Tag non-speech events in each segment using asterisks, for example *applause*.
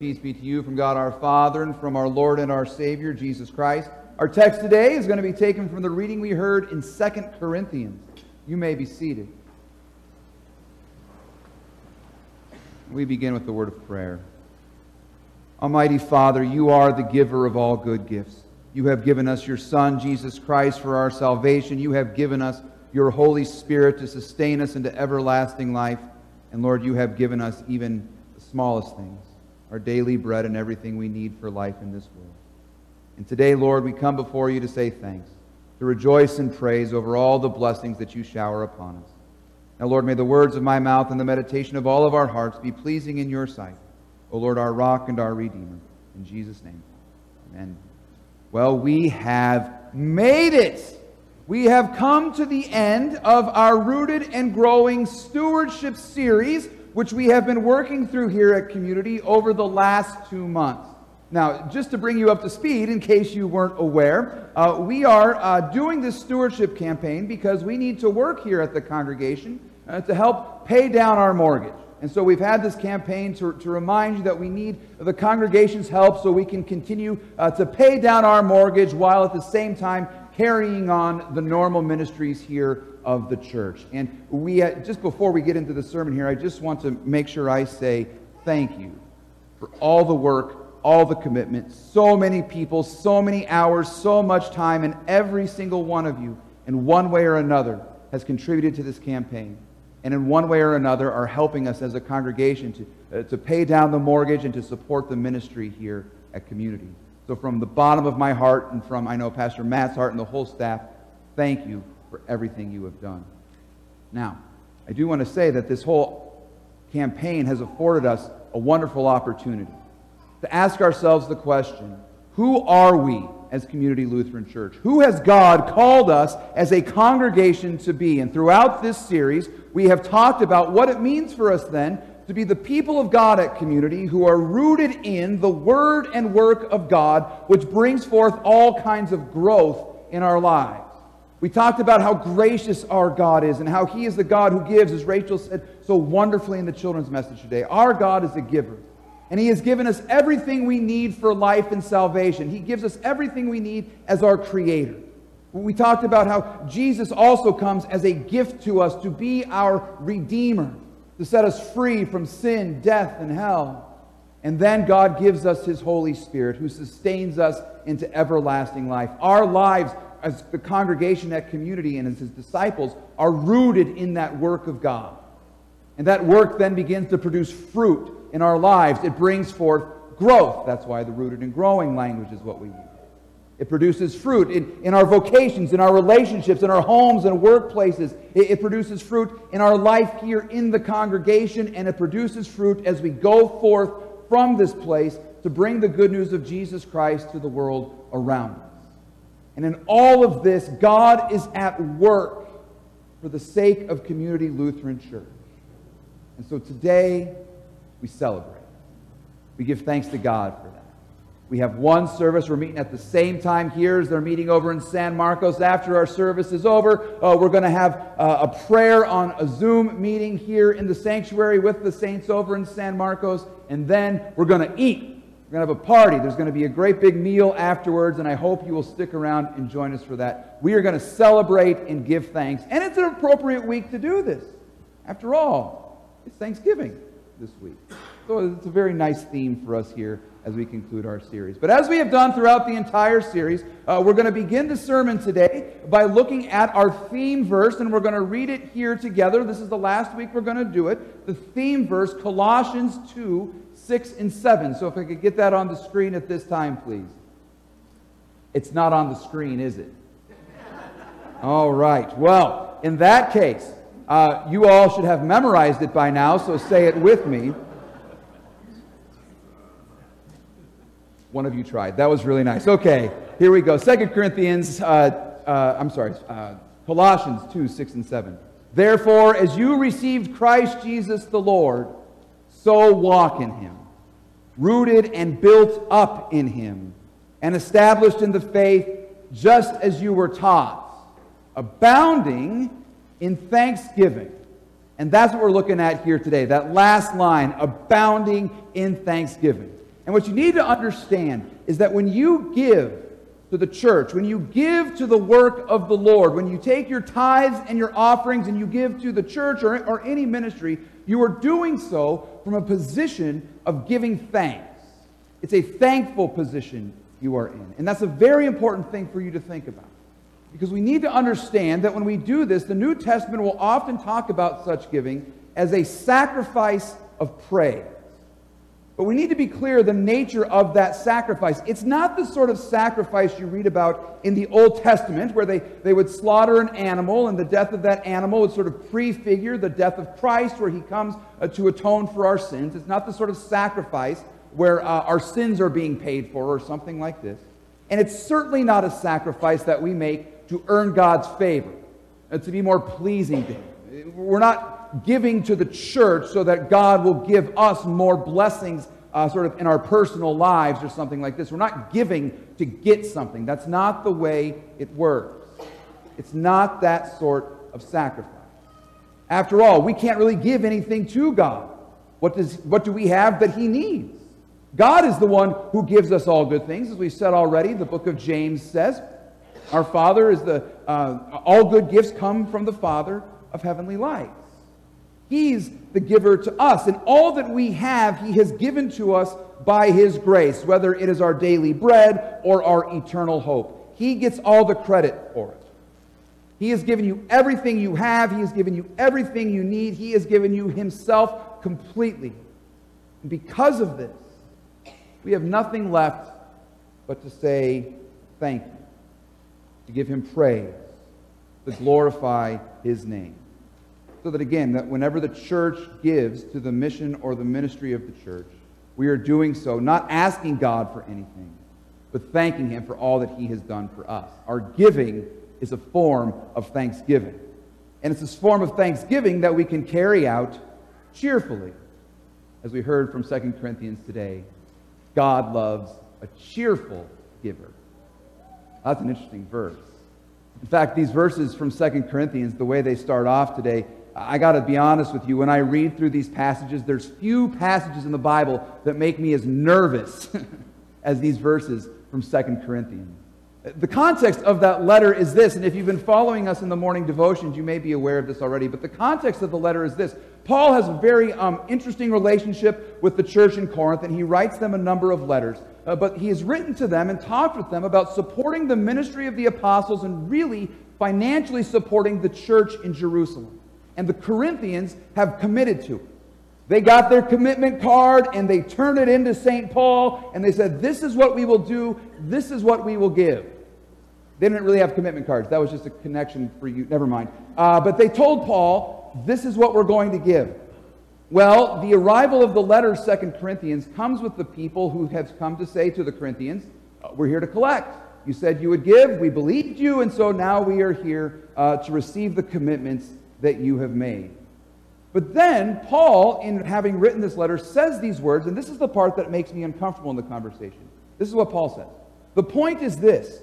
Peace be to you from God our Father and from our Lord and our Savior, Jesus Christ. Our text today is going to be taken from the reading we heard in 2 Corinthians. You may be seated. We begin with the word of prayer. Almighty Father, you are the giver of all good gifts. You have given us your Son, Jesus Christ, for our salvation. You have given us your Holy Spirit to sustain us into everlasting life. And Lord, you have given us even the smallest things our daily bread and everything we need for life in this world. And today, Lord, we come before you to say thanks, to rejoice and praise over all the blessings that you shower upon us. Now, Lord, may the words of my mouth and the meditation of all of our hearts be pleasing in your sight. O Lord, our rock and our redeemer. In Jesus' name, amen. Well, we have made it. We have come to the end of our Rooted and Growing Stewardship series which we have been working through here at Community over the last two months. Now, just to bring you up to speed, in case you weren't aware, uh, we are uh, doing this stewardship campaign because we need to work here at the congregation uh, to help pay down our mortgage. And so we've had this campaign to, to remind you that we need the congregation's help so we can continue uh, to pay down our mortgage while at the same time carrying on the normal ministries here of the church. And we, uh, just before we get into the sermon here, I just want to make sure I say thank you for all the work, all the commitment, so many people, so many hours, so much time, and every single one of you, in one way or another, has contributed to this campaign. And in one way or another, are helping us as a congregation to, uh, to pay down the mortgage and to support the ministry here at Community. So, from the bottom of my heart and from, I know, Pastor Matt's heart and the whole staff, thank you for everything you have done. Now, I do want to say that this whole campaign has afforded us a wonderful opportunity to ask ourselves the question who are we as Community Lutheran Church? Who has God called us as a congregation to be? And throughout this series, we have talked about what it means for us then to be the people of God at community who are rooted in the word and work of God, which brings forth all kinds of growth in our lives. We talked about how gracious our God is and how He is the God who gives, as Rachel said so wonderfully in the children's message today. Our God is a giver. And He has given us everything we need for life and salvation. He gives us everything we need as our Creator. We talked about how Jesus also comes as a gift to us to be our Redeemer to set us free from sin, death, and hell. And then God gives us His Holy Spirit who sustains us into everlasting life. Our lives as the congregation, that community, and as His disciples are rooted in that work of God. And that work then begins to produce fruit in our lives. It brings forth growth. That's why the rooted and growing language is what we use. It produces fruit in, in our vocations, in our relationships, in our homes and workplaces. It, it produces fruit in our life here in the congregation, and it produces fruit as we go forth from this place to bring the good news of Jesus Christ to the world around us. And in all of this, God is at work for the sake of Community Lutheran Church. And so today, we celebrate. We give thanks to God for that. We have one service. We're meeting at the same time here as they're meeting over in San Marcos. After our service is over, uh, we're going to have uh, a prayer on a Zoom meeting here in the sanctuary with the saints over in San Marcos. And then we're going to eat. We're going to have a party. There's going to be a great big meal afterwards, and I hope you will stick around and join us for that. We are going to celebrate and give thanks. And it's an appropriate week to do this. After all, it's Thanksgiving this week. So it's a very nice theme for us here as we conclude our series. But as we have done throughout the entire series, uh, we're going to begin the sermon today by looking at our theme verse, and we're going to read it here together. This is the last week we're going to do it. The theme verse, Colossians 2 6 and 7. So if I could get that on the screen at this time, please. It's not on the screen, is it? *laughs* All right. Well, in that case, uh, you all should have memorized it by now, so say it with me. One of you tried. That was really nice. Okay, here we go. Second Corinthians, uh, uh, I'm sorry, uh, Colossians 2 6 and 7. Therefore, as you received Christ Jesus the Lord, so walk in him, rooted and built up in him, and established in the faith just as you were taught, abounding in thanksgiving. And that's what we're looking at here today. That last line, abounding in thanksgiving. And what you need to understand is that when you give to the church, when you give to the work of the Lord, when you take your tithes and your offerings and you give to the church or, or any ministry, you are doing so from a position of giving thanks. It's a thankful position you are in. And that's a very important thing for you to think about. Because we need to understand that when we do this, the New Testament will often talk about such giving as a sacrifice of praise. But we need to be clear the nature of that sacrifice. It's not the sort of sacrifice you read about in the Old Testament, where they, they would slaughter an animal, and the death of that animal would sort of prefigure the death of Christ, where he comes uh, to atone for our sins. It's not the sort of sacrifice where uh, our sins are being paid for, or something like this. And it's certainly not a sacrifice that we make to earn God's favor, to be more pleasing to Him. We're not giving to the church so that God will give us more blessings uh, sort of in our personal lives or something like this. We're not giving to get something. That's not the way it works. It's not that sort of sacrifice. After all, we can't really give anything to God. What, does, what do we have that He needs? God is the one who gives us all good things. As we said already, the book of James says, Our Father is the, uh, all good gifts come from the Father of heavenly lights. He's the giver to us. And all that we have, He has given to us by His grace, whether it is our daily bread or our eternal hope. He gets all the credit for it. He has given you everything you have, He has given you everything you need, He has given you Himself completely. And because of this, we have nothing left but to say thank you, to give Him praise, to glorify His name so that again, that whenever the church gives to the mission or the ministry of the church, we are doing so not asking God for anything, but thanking Him for all that He has done for us. Our giving is a form of thanksgiving. And it's this form of thanksgiving that we can carry out cheerfully. As we heard from 2 Corinthians today, God loves a cheerful giver. That's an interesting verse. In fact, these verses from 2 Corinthians, the way they start off today, I got to be honest with you, when I read through these passages, there's few passages in the Bible that make me as nervous *laughs* as these verses from Second Corinthians. The context of that letter is this, and if you've been following us in the morning devotions, you may be aware of this already, but the context of the letter is this. Paul has a very um, interesting relationship with the church in Corinth, and he writes them a number of letters. Uh, but he has written to them and talked with them about supporting the ministry of the apostles and really financially supporting the church in Jerusalem and the Corinthians have committed to. They got their commitment card and they turned it into St. Paul and they said, This is what we will do, this is what we will give. They didn't really have commitment cards. That was just a connection for you. Never mind. Uh, but they told Paul, This is what we're going to give. Well, the arrival of the letter, Second Corinthians, comes with the people who have come to say to the Corinthians, uh, We're here to collect. You said you would give. We believed you. And so now we are here uh, to receive the commitments that you have made. But then, Paul, in having written this letter, says these words, and this is the part that makes me uncomfortable in the conversation. This is what Paul says. The point is this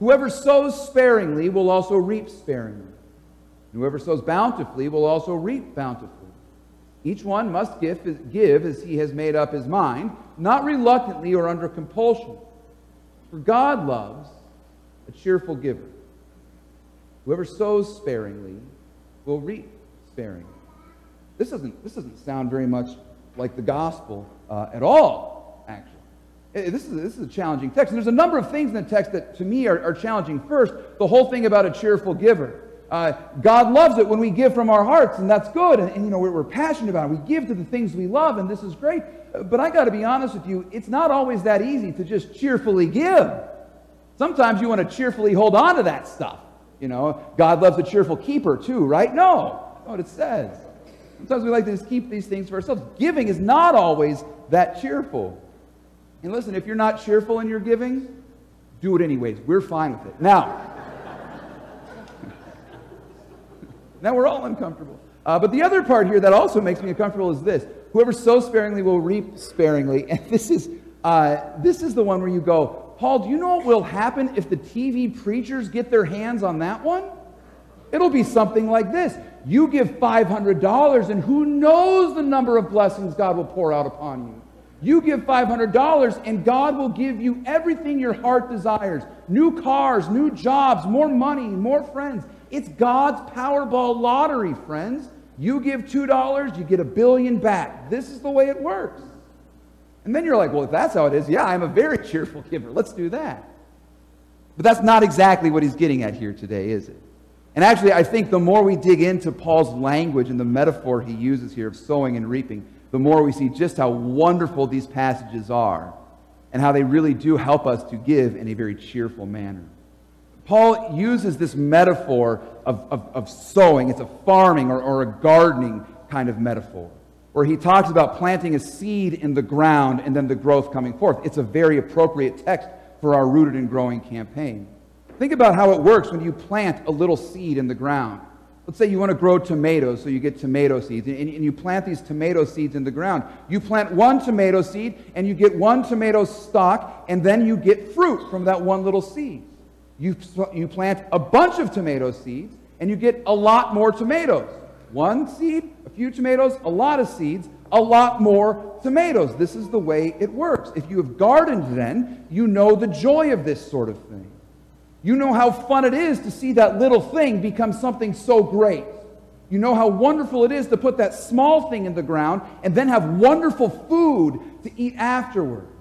Whoever sows sparingly will also reap sparingly. Whoever sows bountifully will also reap bountifully. Each one must give, give as he has made up his mind, not reluctantly or under compulsion. For God loves a cheerful giver. Whoever sows sparingly will reap sparingly. This doesn't, this doesn't sound very much like the gospel uh, at all, actually. This is, this is a challenging text. And there's a number of things in the text that, to me, are, are challenging. First, the whole thing about a cheerful giver. Uh, God loves it when we give from our hearts, and that's good. And, and you know, we're, we're, passionate about it. We give to the things we love, and this is great. But I got to be honest with you, it's not always that easy to just cheerfully give. Sometimes you want to cheerfully hold on to that stuff. You know, God loves a cheerful keeper too, right? No. That's what it says. Sometimes we like to just keep these things for ourselves. Giving is not always that cheerful. And listen, if you're not cheerful in your giving, do it anyways. We're fine with it. Now, *laughs* now we're all uncomfortable. Uh, but the other part here that also makes me uncomfortable is this: whoever sows sparingly will reap sparingly. *laughs* And this is uh, this is the one where you go, Paul, do you know what will happen if the TV preachers get their hands on that one? It'll be something like this. You give $500, and who knows the number of blessings God will pour out upon you. You give $500 and God will give you everything your heart desires new cars, new jobs, more money, more friends. It's God's Powerball lottery, friends. You give $2, you get a billion back. This is the way it works. And then you're like, well, if that's how it is, yeah, I'm a very *laughs* cheerful giver. Let's do that. But that's not exactly what he's getting at here today, is it? And actually, I think the more we dig into Paul's language and the metaphor he uses here of sowing and reaping, the more we see just how wonderful these passages are and how they really do help us to give in a very cheerful manner. Paul uses this metaphor of, of, of sowing, it's a farming or, or a gardening kind of metaphor, where he talks about planting a seed in the ground and then the growth coming forth. It's a very appropriate text for our Rooted and Growing campaign. Think about how it works when you plant a little seed in the ground. Let's say you want to grow tomatoes, so you get tomato seeds, and, and, you plant these tomato seeds in the ground. You plant one tomato seed, and you get one tomato stalk, and then you get fruit from that one little seed. You, you plant a bunch of tomato seeds, and you get a lot more tomatoes. One seed, a few tomatoes, a lot of seeds, a lot more tomatoes. This is the way it works. If you have gardened then, you know the joy of this sort of thing. You know how fun it is to see that little thing become something so great. You know how wonderful it is to put that small thing in the ground and then have wonderful food to eat afterwards.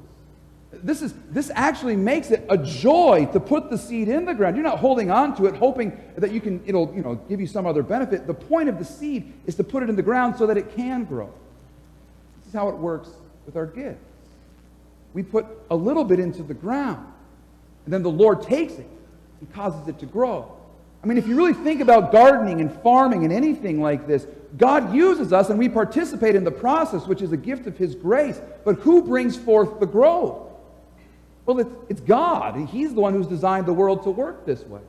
This, is, this actually makes it a joy to put the seed in the ground. You're not holding on to it, hoping that you can, it'll you know, give you some other benefit. The point of the seed is to put it in the ground so that it can grow. This is how it works with our gifts. We put a little bit into the ground, and then the Lord takes it and causes it to grow. I mean, if you really think about gardening and farming and anything like this, God uses us and we participate in the process, which is a gift of His grace. But who brings forth the growth? Well, it's, it's God. He's the one who's designed the world to work this way.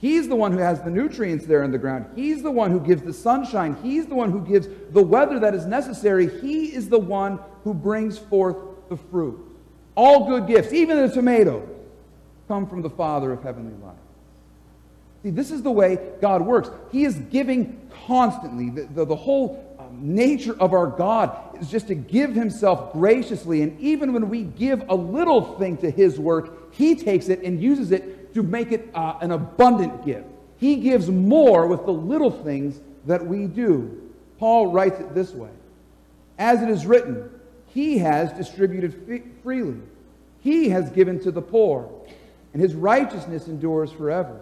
He's the one who has the nutrients there in the ground. He's the one who gives the sunshine. He's the one who gives the weather that is necessary. He is the one who brings forth the fruit. All good gifts, even the tomatoes come from the Father of heavenly light. See, this is the way God works. He is giving constantly. The, the, the whole nature of our God is just to give Himself graciously. And even when we give a little thing to His work, He takes it and uses it to make it uh, an abundant gift. He gives more with the little things that we do. Paul writes it this way As it is written, He has distributed freely, He has given to the poor and his righteousness endures forever.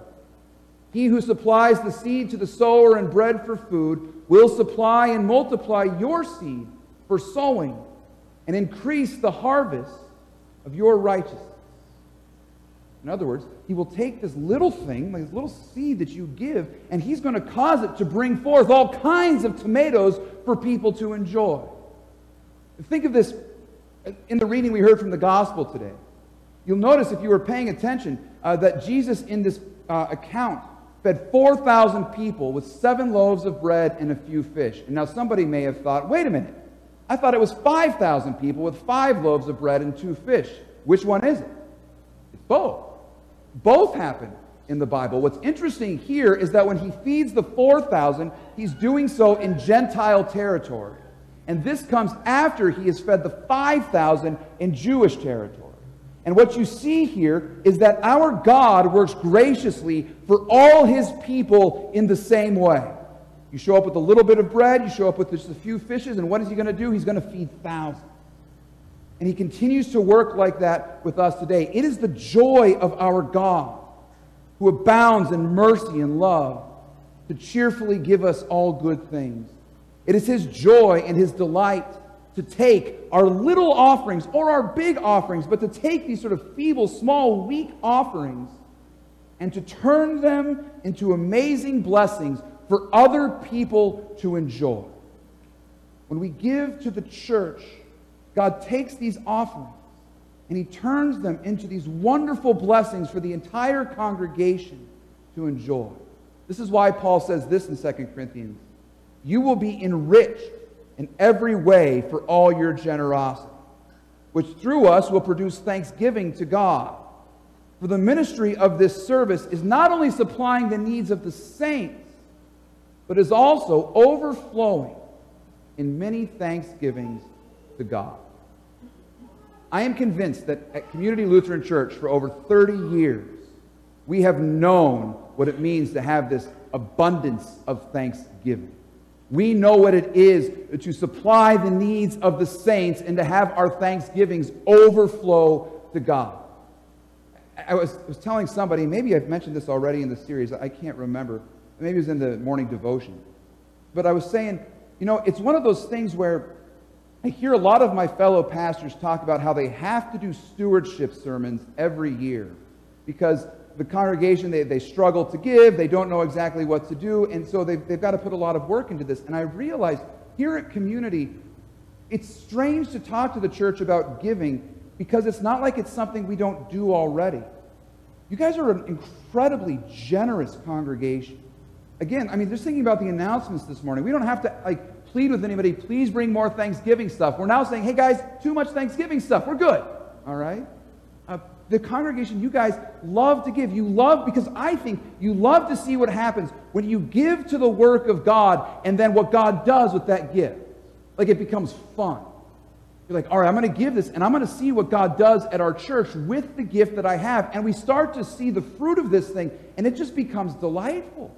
He who supplies the seed to the sower and bread for food will supply and multiply your seed for sowing and increase the harvest of your righteousness. In other words, he will take this little thing, this little seed that you give, and he's going to cause it to bring forth all kinds of tomatoes for people to enjoy. Think of this in the reading we heard from the gospel today. You'll notice if you were paying attention uh, that Jesus in this uh, account fed 4,000 people with seven loaves of bread and a few fish. And now somebody may have thought, wait a minute, I thought it was 5,000 people with five loaves of bread and two fish. Which one is it? It's both. Both happen in the Bible. What's interesting here is that when he feeds the 4,000, he's doing so in Gentile territory. And this comes after he has fed the 5,000 in Jewish territory. And what you see here is that our God works graciously for all his people in the same way. You show up with a little bit of bread, you show up with just a few fishes, and what is he going to do? He's going to feed thousands. And he continues to work like that with us today. It is the joy of our God who abounds in mercy and love to cheerfully give us all good things. It is his joy and his delight to take our little offerings or our big offerings, but to take these sort of feeble, small, weak offerings and to turn them into amazing blessings for other people to enjoy. When we give to the church, God takes these offerings and he turns them into these wonderful blessings for the entire congregation to enjoy. This is why Paul says this in 2 Corinthians You will be enriched in every way for all your generosity, which through us will produce thanksgiving to God. For the ministry of this service is not only supplying the needs of the saints, but is also overflowing in many thanksgivings to God. I am convinced that at Community Lutheran Church for over 30 years, we have known what it means to have this abundance of thanksgiving. We know what it is to supply the needs of the saints and to have our thanksgivings overflow to God. I was, was telling somebody, maybe I've mentioned this already in the series, I can't remember. Maybe it was in the morning devotion. But I was saying, you know, it's one of those things where I hear a lot of my fellow pastors talk about how they have to do stewardship sermons every year because the congregation, they, they struggle to give, they don't know exactly what to do, and so they've, they've got to put a lot of work into this. And I realized here at Community, it's strange to talk to the church about giving because it's not like it's something we don't do already. You guys are an incredibly generous congregation. Again, I mean, just thinking about the announcements this morning, we don't have to like plead with anybody, please bring more Thanksgiving stuff. We're now saying, hey guys, too much Thanksgiving stuff. We're good. All right? The congregation, you guys love to give. You love, because I think you love to see what happens when you give to the work of God and then what God does with that gift. Like it becomes fun. You're like, all right, I'm going to give this and I'm going to see what God does at our church with the gift that I have. And we start to see the fruit of this thing and it just becomes delightful.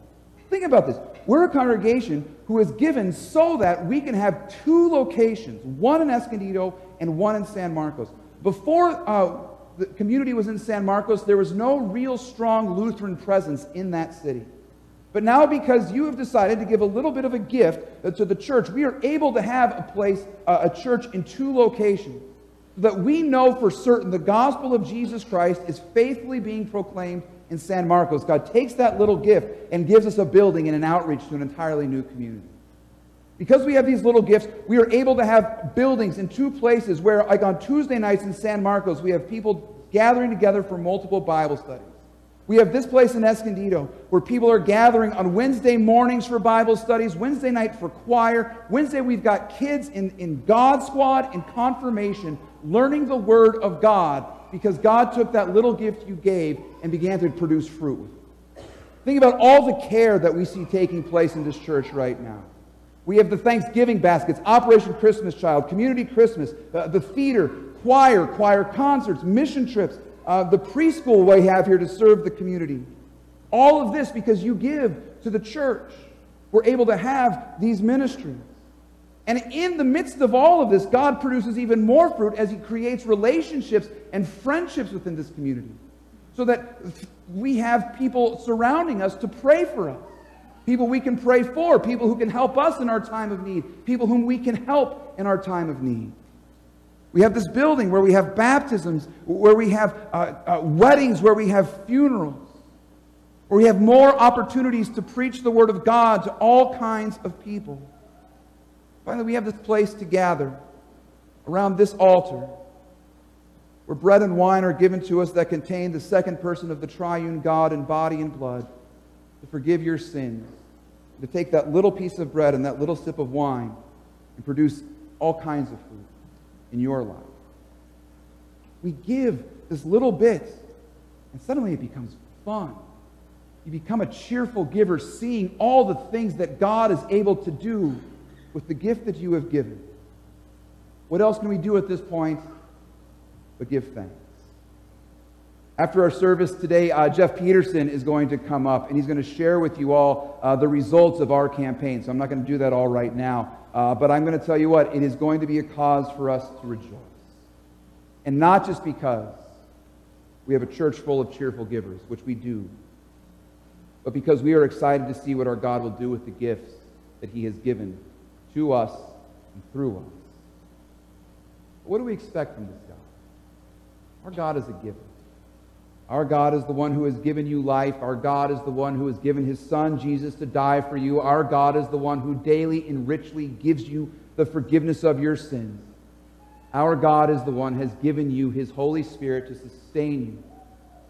Think about this. We're a congregation who is given so that we can have two locations, one in Escondido and one in San Marcos. Before uh, the community was in San Marcos, there was no real strong Lutheran presence in that city. But now, because you have decided to give a little bit of a gift to the church, we are able to have a place, a church in two locations. That we know for certain the gospel of Jesus Christ is faithfully being proclaimed in San Marcos. God takes that little gift and gives us a building and an outreach to an entirely new community. Because we have these little gifts, we are able to have buildings in two places where, like on Tuesday nights in San Marcos, we have people gathering together for multiple Bible studies. We have this place in Escondido where people are gathering on Wednesday mornings for Bible studies, Wednesday night for choir. Wednesday, we've got kids in, in God Squad and confirmation learning the Word of God because God took that little gift you gave and began to produce fruit. Think about all the care that we see taking place in this church right now. We have the Thanksgiving baskets, Operation Christmas Child, Community Christmas, uh, the theater, choir, choir concerts, mission trips, uh, the preschool we have here to serve the community. All of this because you give to the church. We're able to have these ministries. And in the midst of all of this, God produces even more fruit as He creates relationships and friendships within this community. So that we have people surrounding us to pray for us people we can pray for, people who can help us in our time of need, people whom we can help in our time of need. We have this building where we have baptisms, where we have uh, uh, weddings, where we have funerals, where we have more opportunities to preach the Word of God to all kinds of people. Finally, we have this place to gather around this altar where bread and wine are given to us that contain the second person of the triune God in body and blood to forgive your sins to take that little piece of bread and that little sip of wine and produce all kinds of fruit in your life. We give this little bit, and suddenly it becomes fun. You become a cheerful giver, seeing all the things that God is able to do with the gift that you have given. What else can we do at this point but give thanks? After our service today, uh, Jeff Peterson is going to come up and he's going to share with you all uh, the results of our campaign. So I'm not going to do that all right now. Uh, but I'm going to tell you what, it is going to be a cause for us to rejoice. And not just because we have a church full of cheerful givers, which we do, but because we are excited to see what our God will do with the gifts that he has given to us and through us. What do we expect from this God? Our God is a giver. Our God is the one who has given you life. Our God is the one who has given his son, Jesus, to die for you. Our God is the one who daily and richly gives you the forgiveness of your sins. Our God is the one who has given you his Holy Spirit to sustain you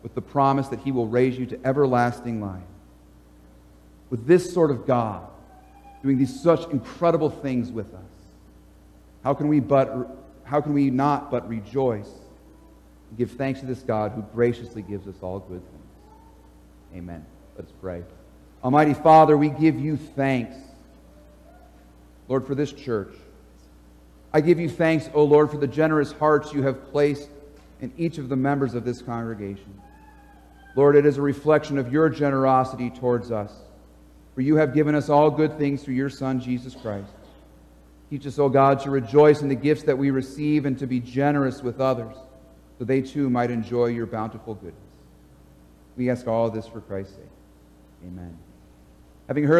with the promise that he will raise you to everlasting life. With this sort of God doing these such incredible things with us, how can we but how can we not but rejoice give thanks to this God who graciously gives us all good things. Amen. Let's pray. Almighty Father, we give you thanks, Lord, for this church. I give you thanks, O Lord, for the generous hearts you have placed in each of the members of this congregation. Lord, it is a reflection of your generosity towards us, for you have given us all good things through your Son, Jesus Christ. Teach us, O God, to rejoice in the gifts that we receive and to be generous with others, so they too might enjoy your bountiful goodness. We ask all this for Christ's sake. Amen. Having heard